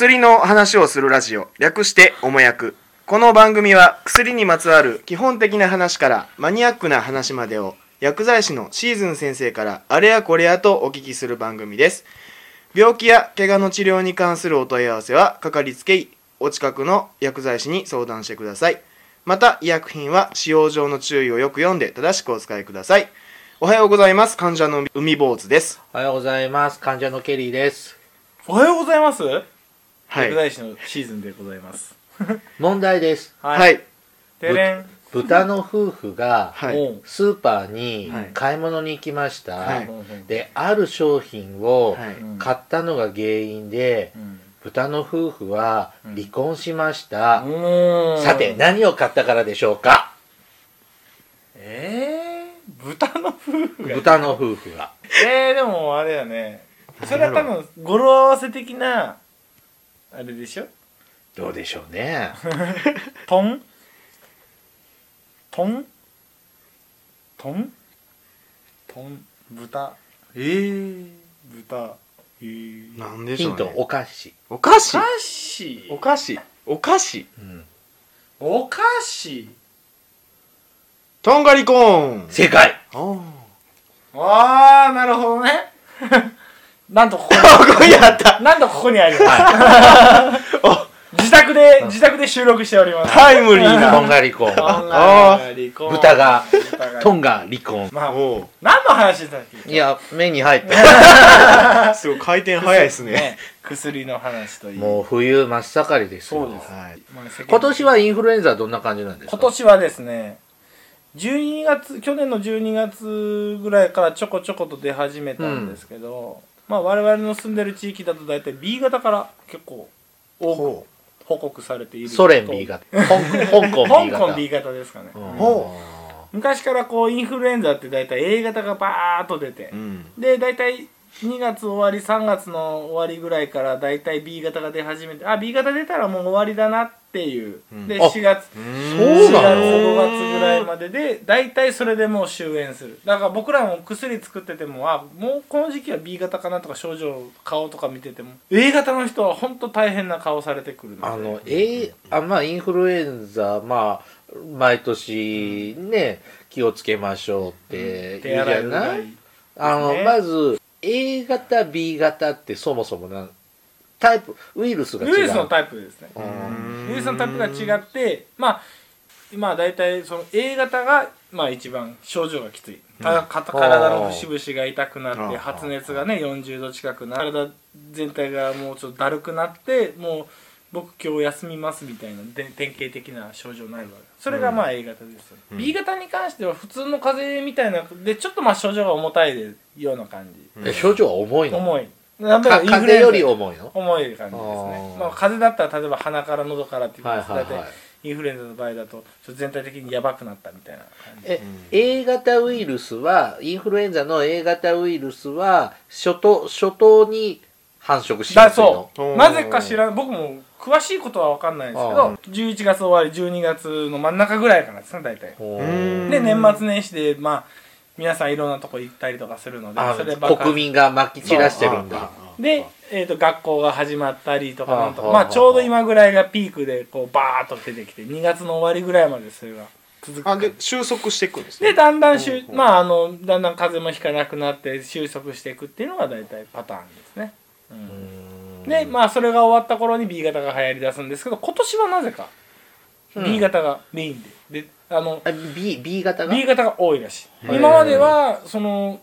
薬の話をするラジオ。略しておもやくこの番組は薬にまつわる基本的な話からマニアックな話までを薬剤師のシーズン先生からあれやこれやとお聞きする番組です。病気や怪我の治療に関するお問い合わせはかかりつけ医お近くの薬剤師に相談してください。また医薬品は使用上の注意をよく読んで正しくお使いください。おはようございます。患者の海坊主です。おはようございます。患者のケリーです。おはようございます。はい薬剤師のシーズンでございます。問題です。はい、い。てれん。豚の夫婦がはいおうスーパーにはい買い物に行きました。はいで、ある商品をはいうん買ったのが原因で、うん豚の夫婦は離婚しました。うんさて、何を買ったからでしょうか？えー、豚の夫婦が？豚の夫婦が。えー、でもあれやね。それは多分語呂合わせ的なあれでしょ？どうでしょうね。トン？トン？トン？トン？豚？えー、豚？えー。なんでしょう、ヒント、ね、お菓子。お菓子？お菓子？お菓子お菓子うんお菓子？とんがりコーン正解あーあー、なるほどね。なんとここに。ここにあった。なんとここにあります。は 自宅で、自宅で収録しております。タイムリーな。がりコーン。あ豚が、豚が。トンが離婚。まあ、おう。何の話だっけ？いや、目に入った。すごい回転早いですね。薬の話という。もう冬真っ盛りですよ。そうです。はい。まあ世間今年はインフルエンザはどんな感じなんですか？今年はですね、12月、去年の12月ぐらいからちょこちょこと出始めたんですけど、まあ我々の住んでる地域だと大体 B 型から結構多くほ報告されている。ソ連 B 型。香香港 B 型。香港 B 型ですかね。うん。ほ昔からこうインフルエンザって大体 A 型がバーッと出てう、うん。で大体2月終わり3月の終わりぐらいから大体 B 型が出始めてあ B 型出たらもう終わりだなっていう、うん。であ4月。そう4月なの？5月ぐらいまでで大体それでもう終焉する。だから僕らも薬作っててもあもうこの時期は B 型かなとか症状顔とか見てても A 型の人は本当大変な顔されてくるあの、えあまあインフルエンザまあ毎年ね気をつけましょうって手言うじゃ洗いうがないいあの、ねまず A 型 B 型ってそもそもなんタイプウイルスが違う。ウイルスのタイプですね。うん。ウイルスのタイプが違ってまあまあ大体その A 型がまあ一番症状がきつい、体の節々が痛くなって発熱がね40度近くな体全体がもうちょっとだるくなってもう僕今日休みますみたいなで典型的な症状になるわけ。それがまあ A 型ですよ、うん。B 型に関しては普通の風邪みたいなでちょっとまあ症状が重たいような感じ、え症状は重いの？重いやっぱかりインフルエンザ風邪より重いの？重い感じですね。あー。まあ風邪だったら例えば鼻から喉からっていうことはい。です大体はいはいインフルエンザの場合だとちょっと全体的にやばくなったみたいな感じえ、A 型ウイルスはインフルエンザの A 型ウイルスは初頭初頭に繁殖しやだすいの？そう。なぜか知らん。僕も詳しいことは分かんないですけあど11月終わり12月の真ん中ぐらいからですね大体。で年末年始でまあ皆さんいろんなとこ行ったりとかするのであそれで爆発国民がまき散らしてるんだ。で、えー、と学校が始まったりとかなんとか。まあちょうど今ぐらいがピークでこうバーッと出てきて2月の終わりぐらいまでそれが続く。あで収束していくんですでねだんだんしゅ、まああのだんだん風邪もひかなくなって収束していくっていうのが大体パターンですね、うん。うん。でまあそれが終わった頃に B 型が流行り出すんですけど今年はなぜかうん。B 型がメインで、であのあ B, B 型が？B 型が多いらしい。今まではその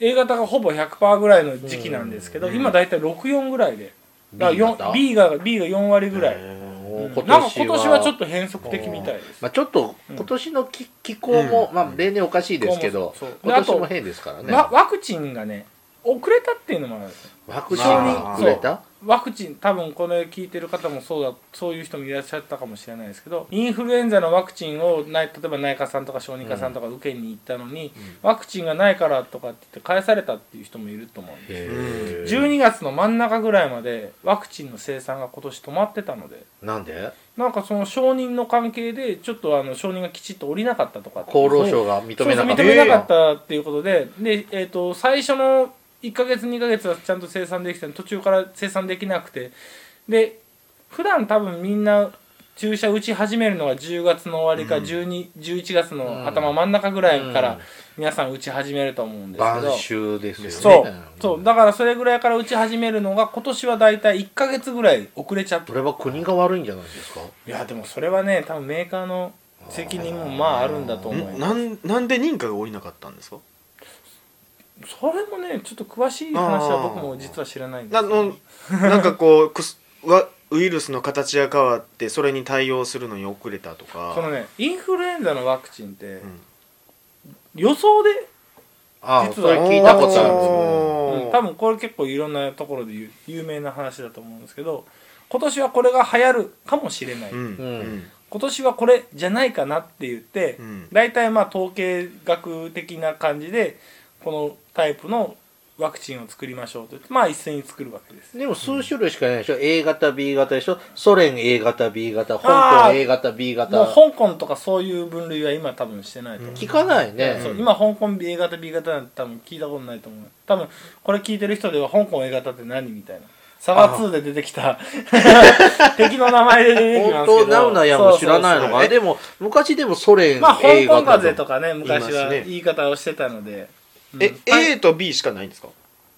A 型がほぼ100%ぐらいの時期なんですけど、うん。今大体64ぐらいで。だから B B が B が4割ぐらい、へうん。今年はなんか今年はちょっと変則的みたいです。まあ、ちょっと今年の気,、気候も、うん。まあ、例年おかしいですけど、今年も変ですからね。わワクチンがね遅れたっていうのもあるんですよ。ワクチンが遅れた？ワクチン多分これ聞いてる方もそうだそういう人もいらっしゃったかもしれないですけどインフルエンザのワクチンをない例えば内科さんとか小児科さんとか受けに行ったのに、ワクチンがないからとかって言って返されたっていう人もいると思うんでへー。12月の真ん中ぐらいまでワクチンの生産が今年止まってたので。なんで？なんかその承認の関係でちょっとあの承認がきちっと下りなかったとか厚労省が認めなかった。そうそう認めなかったっていうことで。で、えー、と最初の1ヶ月2ヶ月はちゃんと生産できたのに途中から生産できなくて。で普段多分みんな注射打ち始めるのが10月の終わりか12、11月の頭真ん中ぐらいから皆さん打ち始めると思うんですけど、晩秋ですよね。そう。そう。だからそれぐらいから打ち始めるのが今年はだいたい1ヶ月ぐらい遅れちゃってそれは国が悪いんじゃないですか？いやでもそれはね多分メーカーの責任もまああるんだと思いんます。なんなんで認可が下りなかったんですか？それもねちょっと詳しい話は僕も実は知らないんですあよねのなんかこう くすわウイルスの形が変わってそれに対応するのに遅れたとか。そのねインフルエンザのワクチンってうん。予想で、ああ実は聞いたことあるおーうん多分これ結構いろんなところで有有名な話だと思うんですけど今年はこれが流行るかもしれない、うん。うん。今年はこれじゃないかなって言って、うん。大体まあ統計学的な感じでこのタイプのワクチンを作りましょうと言ってまあ一斉に作るわけです。でも数種類しかないでしょ。A 型 B 型でしょ。ソ連 A 型 B 型。香港 A 型 B もう型香港とかそういう分類は今多分してないと思う。聞かないね。そう今香港 A 型 B 型なんて多分聞いたことないと思う。多分これ聞いてる人では香港 A 型って何みたいな。サバ2で出てきた。敵の名前で出てきますけど。本当ナウナヤも知らないのか。でも昔でもソ連まあ香港型風邪とかね昔は言い方をしてたので、うんえはい。A と B しかないんですか？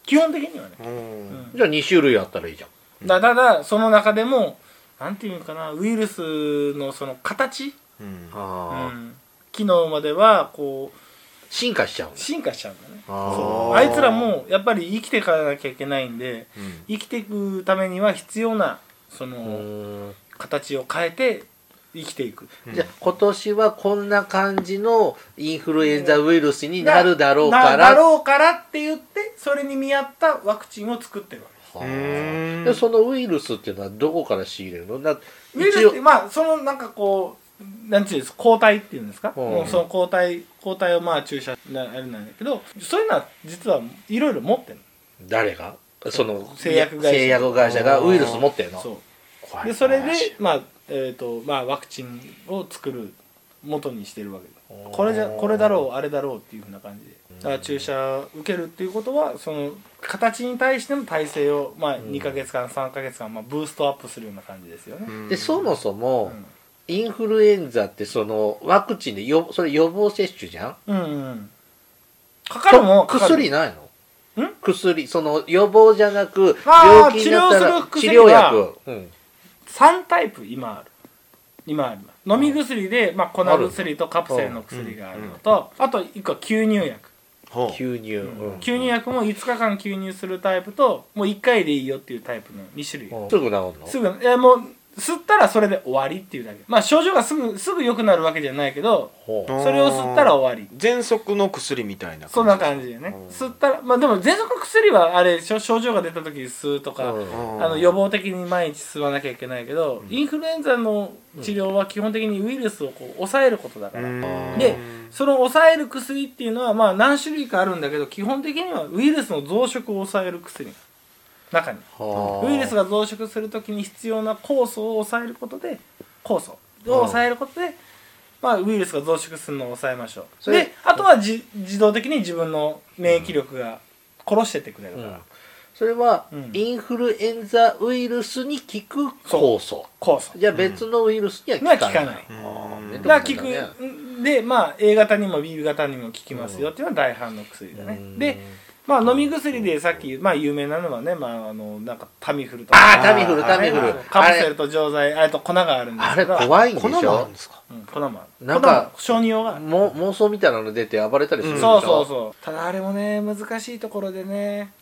基本的にはね、うん。うん。じゃあ2種類あったらいいじゃん。だただその中でもなんていうのかなウイルスのその形、うん。うん、昨日まではこう進化しちゃう進化しちゃうんだね。あそう。ーあいつらもやっぱり生きていかなきゃいけないんでうん。生きていくためには必要なその、うん。形を変えて生きていく。じゃあ今年はこんな感じのインフルエンザウイルスになるだろうかならだろうからって言ってそれに見合ったワクチンを作ってるわけ。はあ。うん。でそのウイルスっていうのはどこから仕入れるの？だウイルスってまあそのなんかこうなんていうんです抗体っていうんですか、うん。もうその抗体抗体をまあ注射なあれなんだけどそういうのは実はいろいろ持ってる誰が？その製薬会社。製薬会社がウイルス持ってるの？でそれで話。まあえーとまあ、ワクチンを作る元にしてるわけ。でこれじゃこれだろうあれだろうっていうふうな感じで。だから注射受けるっていうことはその形に対しての体制を、まあ、2ヶ月間3ヶ月間、まあ、ブーストアップするような感じですよね、うん。でそもそも、うん。インフルエンザってそのワクチンでよそれ予防接種じゃん？うんうんかかるもんかかる。薬ないの？ん？薬その予防じゃなく病気になったら治療薬、うん、3タイプ今ある。今あります。飲み薬で、まあ、粉薬とカプセルの薬があるのと、あと1個は吸入薬。吸入、うん。吸入薬も5日間吸入するタイプともう1回でいいよっていうタイプの2種類。う。んすぐ治るの？すぐいやもう吸ったらそれで終わりっていうだけ。まあ症状がすぐすぐ良くなるわけじゃないけどそれを吸ったら終わり。喘息の薬みたいなそんな感じでね。うん。吸ったらまあでも喘息の薬はあれ症症状が出た時に吸うとか、うん。あの予防的に毎日吸わなきゃいけないけど、インフルエンザの治療は基本的にウイルスをこう抑えることだから、うん。でその抑える薬っていうのはまあ何種類かあるんだけど基本的にはウイルスの増殖を抑える薬中に。はあ。ウイルスが増殖するときに必要な酵素を抑えることで酵素を抑えることで、まあ、ウイルスが増殖するのを抑えましょう。それであとはじ自動的に自分の免疫力が殺してってくれるから、うん。それは、うん。インフルエンザウイルスに効く酵素。酵素。じゃあ別のウイルスには効かない、には効かない。あーうん。面だから効倒く。でまあ A 型にも B 型にも効きますよっていうのは大半の薬だね。うん。でまあ飲み薬でさっきまあ有名なのはねまああのなんかタミフルとあかータミフルタミフル。カプセルと錠剤あれ。と粉があるんですあれけど怖いんでし粉もあるょ？んですかうん粉もある。なんか小児用が。あるも妄想みたいなの出て暴れたりするでしょ、そうそうそう。ただあれもね難しいところでね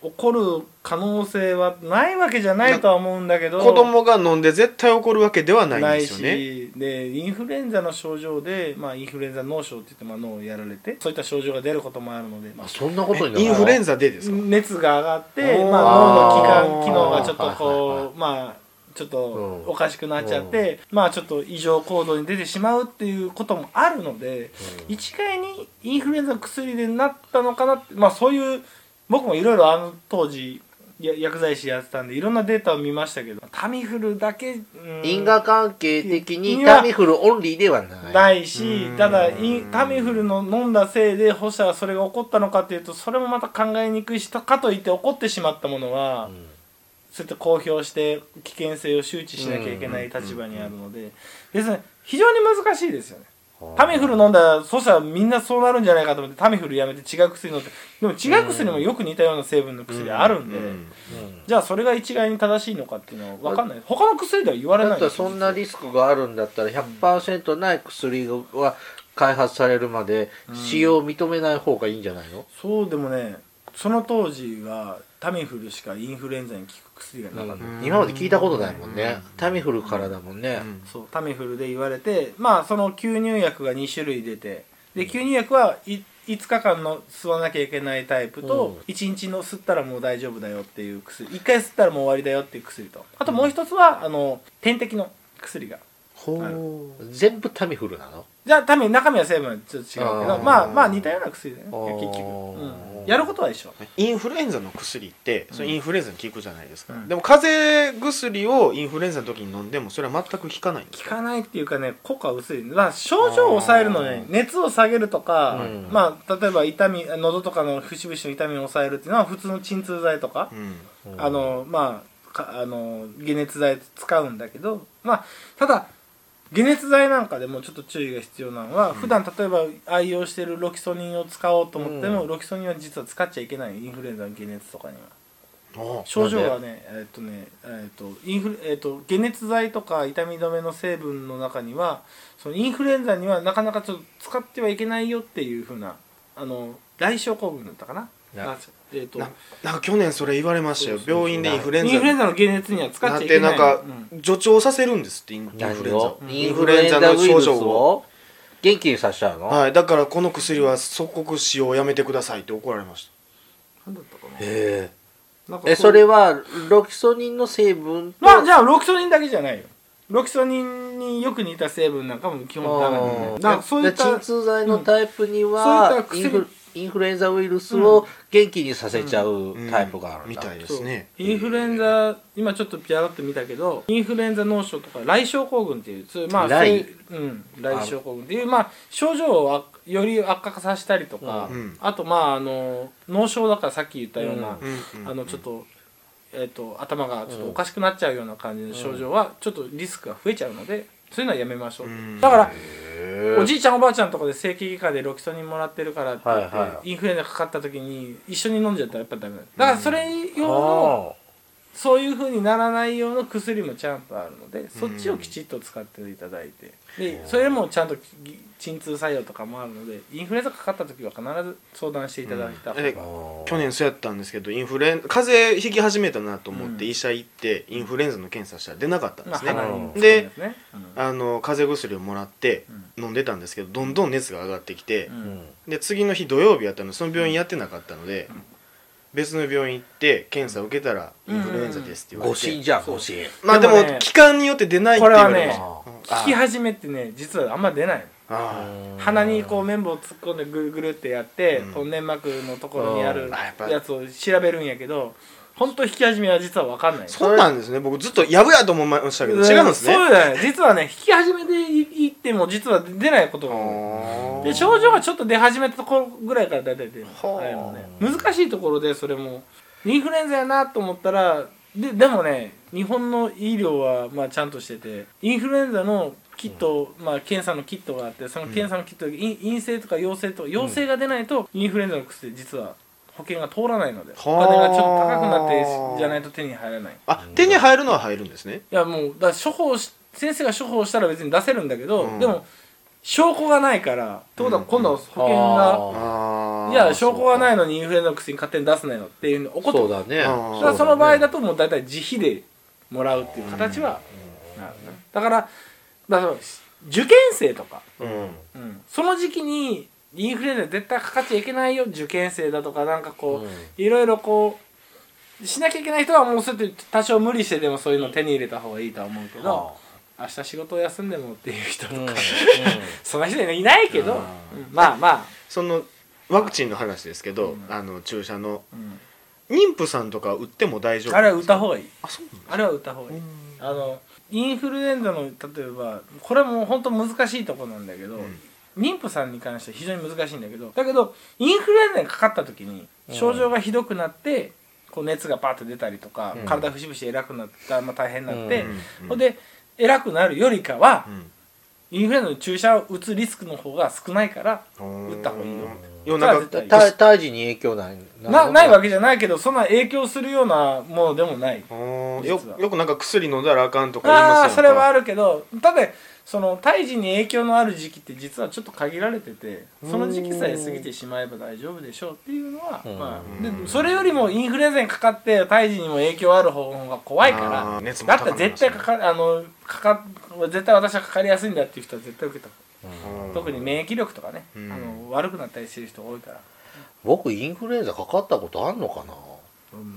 起こる可能性はないわけじゃないとは思うんだけど子供が飲んで絶対起こるわけではないんですよね。しでインフルエンザの症状で、まあ、インフルエンザ脳症って言って、まあ、脳をやられてそういった症状が出ることもあるので、まああ、そんなことになるインフルエンザザでですか？熱が上がって、まあ、脳の器官機能がちょっとはいはいこはうまあちょっとうん。おかしくなっちゃって、まあちょっと異常行動に出てしまうっていうこともあるので、一概にインフルエンザの薬でなったのかなってまあそういう僕もいろいろあの当時や薬剤師やってたんでいろんなデータを見ましたけどタミフルだけ、うん因果関係的にタミフルオンリーではない。ないしうん。ただタミフルの飲んだせいでほしたらそれが起こったのかっていうとそれもまた考えにくいしかといって起こってしまったものは、そうやって公表して危険性を周知しなきゃいけない立場にあるので別に非常に難しいですよねタミフル飲んだらそしたらみんなそうなるんじゃないかと思ってタミフルやめて違う薬飲んででも違う薬にもよく似たような成分の薬あるんで、うん。じゃあそれが一概に正しいのかっていうのは分かんない。他の薬では言われだないったらそんなリスクがあるんだったら100%ない薬は開発されるまで使用を認めない方がいいんじゃないの、そうでもねその当時はタミフルしかインフルエンザに効く薬がなかった、うん。今まで聞いたことないもんね、タミフルからだもんね、うん。そうタミフルで言われてまあその吸入薬が2種類出てで吸入薬はい5日間の吸わなきゃいけないタイプと、1日の吸ったらもう大丈夫だよっていう薬1回吸ったらもう終わりだよっていう薬と。あともう一つはあの点滴の薬がほう。全部タミフルなの？じゃあ多分中身は成分はちょっと違うけどあー。まあまあ似たような薬だよね結局、うん、やることは一緒。インフルエンザの薬ってそれインフルエンザに効くじゃないですか、うん。でも風邪薬をインフルエンザの時に飲んでもそれは全く効かないんです効かないっていうかね効果は薄い、まあ、症状を抑えるのに熱を下げるとか、うん。まあ、例えば痛み喉とかの節々の痛みを抑えるっていうのは普通の鎮痛剤とか、うん。あのまあかあの解熱剤使うんだけどまあただ解熱剤なんかでもちょっと注意が必要なのは、普段例えば愛用してるロキソニンを使おうと思っても、うん。ロキソニンは実は使っちゃいけないインフルエンザの解熱とかにはあ症状がねえっとねえっとインフルえっと解熱剤とか痛み止めの成分の中にはそのインフルエンザにはなかなかちょっと使ってはいけないよっていうふうなあの来症候群だったかななあえっとななんか去年それ言われましたよ。病院でインフルエンザインフルエンザの解熱には使っちゃいけなてないんかうん。助長させるんですってインフルエンザ。をインフルエンザウイルスを元気にさせちゃうの、はいだからこの薬は即刻使用をやめてくださいって怒られましなんだったかな？へえ。えそれはロキソニンの成分と？まあじゃあロキソニンだけじゃないよ。ロキソニンによく似た成分なんかも基本だよねだからそういった鎮痛剤のタイプにうん。は、そういった薬インフルエンザウイルスを元気にさせちゃうたタイプがあるんだ、みたいですね。インフルエンザ今ちょっとピャラッと見たけどインフルエンザ脳症とか来症候群っていうそういうまあ来そういううん来症候群っていうまあ症状をあより悪化させたりとか、うん。あとまああの脳症だからさっき言ったような、うん。うん。あのちょっと,、えっと頭がちょっとおかしくなっちゃうような感じの症状はちょっとリスクが増えちゃうのでそういうのはやめましょう、うん。だからおじいちゃんおばあちゃんとかで整形外科でロキソニンもらってるからって言って、はいはいインフルエンザかかった時に一緒に飲んじゃったらやっぱダメ。だだからそれ用の、あそういう風にならないような薬もちゃんとあるのでそっちをきちっと使っていただいて。でそれもちゃんとぎ鎮痛作用とかもあるのでインフルエンザかかった時は必ず相談していただいた方が、えー去年そうやったんですけどインフルエン風邪ひき始めたなと思ってうん。医者行ってインフルエンザの検査したら出なかったんでまあすね、鼻につくんでですねあの風邪薬をもらって飲んでたんですけどどんどん熱が上がってきてう、うんん。で次の日土曜日やったのでその病院やってなかったので、うん別の病院行って検査を受けたらインフルエンザですって言われて、誤診じゃん誤診。まあでもでもね期間によって出ないって言われましたこうん。聞き始めってね実はあんま出ないあ鼻にこう綿棒突っ込んでぐるぐるってやって、うんこの。粘膜のところにあるやっぱやつを調べるんやけど本当引き始めは実は分かんない。あそうなんですね。僕ずっとやぶやと思いましたけど違うんですね。そうだね。実はね引き始めでいっても実は出ないことがで症状がちょっと出始めたところぐらいから大体出るね。難しいところでそれも。インフルエンザやなと思ったらででもね日本の医療はまあちゃんとしててインフルエンザのキット、まあ、検査のキットがあってその検査のキットで陰陰性とか陽性とか陽性が出ないとインフルエンザの薬実は保険が通らないのでおはあ。金がちょっと高くなってじゃないと手に入らない。あ手に入るのは入るんですね。いやもうだから処方し先生が処方したら別に出せるんだけど、うん。でも証拠がないからってことは今度は保険が、ああいや証拠がないいのにインフルエンザの薬勝手に出すなよっていうの怒ってそうだねだからその場合だとともう大体自費でもらうっていう形はなるねだからだから受験生とか、うん。うん。その時期にインフルエンザ絶対かかっちゃいけないよ受験生だとかなんかこう、いろいろこうしなきゃいけない人はもうそうやって多少無理してでもそういうの手に入れた方がいいとは思うけど、明日仕事を休んでもっていう人とか、そんな人いないけど、うん。うんまあ。まそのワクチンの話ですけど、うん。あの注射の。あ、うん。妊婦さんとか打っても大丈夫あれは打った方がいい。あそうあれは打った方がいい、あのインフルエンザの例えばこれも本当難しいところなんだけど、うん妊婦さんに関しては非常に難しいんだけどだけどインフルエンザにかかった時に症状がひどくなって、ここう熱がバーッと出たりとか、うん。体節々偉くなった、まあ、大変になって、うんうんほんで偉くなるよりかはう、ん。インフルエンザの注射を打つリスクの方が少ないからうん。打った方がいいよ。要はなんかそれは絶た胎児に影響ない。なないわけけじゃないけどそんな影響するようなものでもない。よよくなんか薬飲んだらあかんとか言いますやんかああそれはあるけどただその胎児に影響のある時期って実はちょっと限られててその時期さえ過ぎてしまえば大丈夫でしょうっていうのは、うん。まあ、でそれよりもインフルエンザにかかって胎児にも影響ある方が怖いかあらだったら絶対かかあのかか絶対私はかかりやすいんだっていう人は絶対受けたうん。特に免疫力とかね、うん。あの悪くなったりしてる人多いから。僕インフルエンザかかったことあんのかな？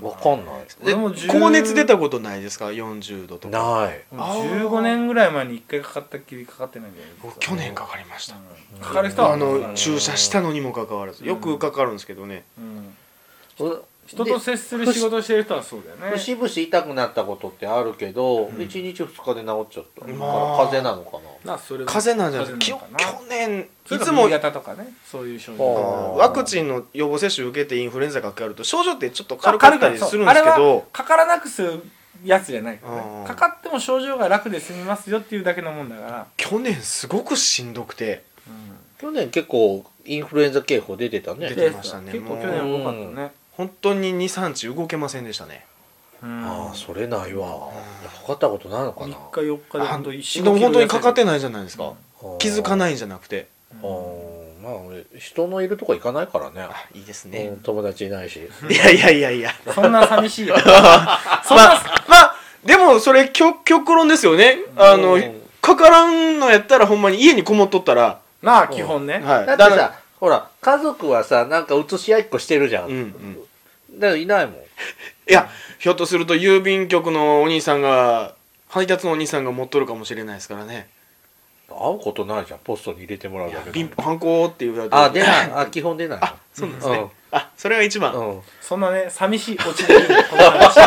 わかんないで俺も10高熱出たことないですか？40度とか。ない。もう15年ぐらい前に1回かかったっきりかかってないんだよね僕去年かかりました。うん。かかる人はあの注射したのにもかかわらず。よくかかるんですけどね。うん。う人と接する仕事してる人はそうだよね。節々痛くなったことってあるけど、ん。1日2日で治っちゃった、まあだから風邪なのかな。まあそれは。風邪なんじゃない？ですか去年ないつも。新潟とかね。そういう症あ状ー。ワクチンの予防接種受けてインフルエンザがかかると症状ってちょっと軽かったりするんですけど。かからなくするやつじゃない。かねかかっても症状が楽で済みますよっていうだけのもんだから、去年すごくしんどくて。去年結構インフルエンザ警報出てたね。出てましたね。結構去年多かったね本当に23日動けませんでしたね。うん。ああそれないわ。かかったことないのか3な日4日であ本当1でも本当にかかってないじゃないですか。気づかいないんじゃなくて。まあ俺人のいるとこ行かないからね。あいいですうねん友達いないし。いやいやいやいや。そんな寂しいよ。そんまなあまあでもそれ極極論ですよね。あのうんかからんのやったらほんまに家にこもっとったら。まあ基本ね、はい。だってさほら家族はさなんか移し合いっこしてるじゃん、うんうんだいないもん。いやひょっとすると郵便局のお兄さんが配達のお兄さんが持っとるかもしれないですからね。会うことないじゃん。ポストに入れてもらうだけでピンポンハンコっていうだけあ出ない。あ基本出ないあそうなんですね、うん。あそれが一番、うん。そんなね寂しいオチでいいの？この話。も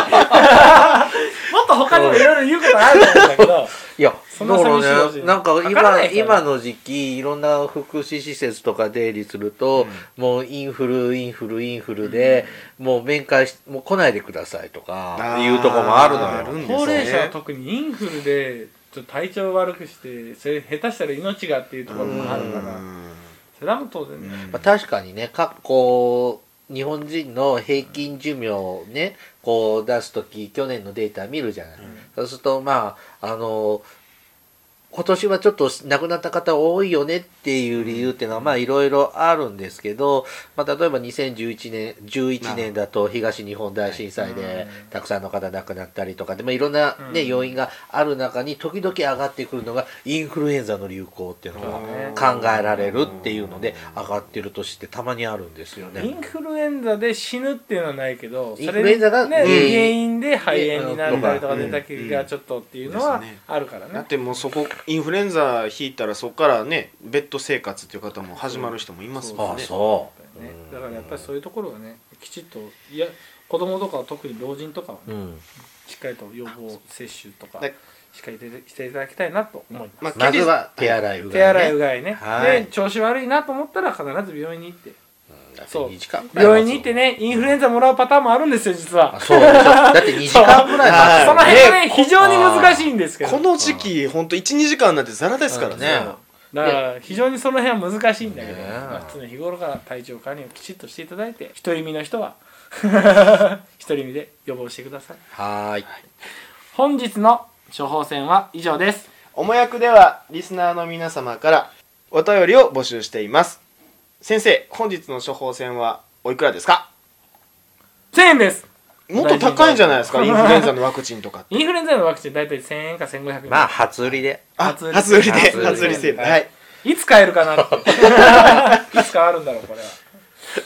っと他にもいろいろ言うことあると思うんだけどいやそんな寂しいだから話。ねなんか今今の時期いろんな福祉施設とか出入りすると、もうインフルインフルインフルで、もう面会しもう来ないでくださいとかいうとこもあるのよ。あるんですね高齢者は特にインフルでちょっと体調悪くしてそれ下手したら命がっていうところもあるから。それはもう当然ね、まあ、確かにね過去日本人の平均寿命をねこう出す時去年のデータ見るじゃない、そうするとまああの今年はちょっと亡くなった方多いよねっていう理由っていうのはまあいろいろあるんですけど、まあ、例えば2011年11年だと東日本大震災でたくさんの方亡くなったりとかで、まあ、いろんな、ねうん。要因がある中に時々上がってくるのがインフルエンザの流行っていうのねが考えられるっていうので上がってる年ってたまにあるんですよね。インフルエンザで死ぬっていうのはないけどインフルエンザがそれね、原因原因で肺炎になったりとかうん。寝たきりがちょっとっていうのはあるからね。だってもうそこインフルエンザひいたらそこからねベッド生活っていう方も始まる人もいますもんね、そう、ね、だからやっぱりそういうところはねきちっといや子供とかは特に老人とかはね、うん、しっかりと予防接種とかはい。しっかりしてしていただきたいなと思います、まずは手洗い、うがい、ね、手洗いうがいね、はい。で調子悪いなと思ったら必ず病院に行ってそう。2時間くらい病院に行ってねインフルエンザもらうパターンもあるんですよ実は。あそうだって2時間ぐらい待つ その辺がねね非常に難しいんですけど。この時期ほんと12時間なんてザラですからね。ねだから非常にその辺は難しいんだけど、まあ、常日頃から体調管理をきちっとしていただいて独り身の人は 独り身で予防してください。はーい。本日の処方箋は以上です。おもやくではリスナーの皆様からお便りを募集しています先生本日の処方箋はおいくらですか？1000円です。もっと高いんじゃないですか？インフルエンザのワクチンとかインフルエンザのワクチン大体1000円か1500円。まあ初売りで。あ初売り。初売りで初売り。初売りセール。はい。はい。いつ買えるかなって。いつ買わるんだろうこれは。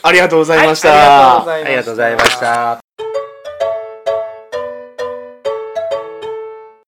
ありがとうございました、はいありがとうございました。ありがとうございました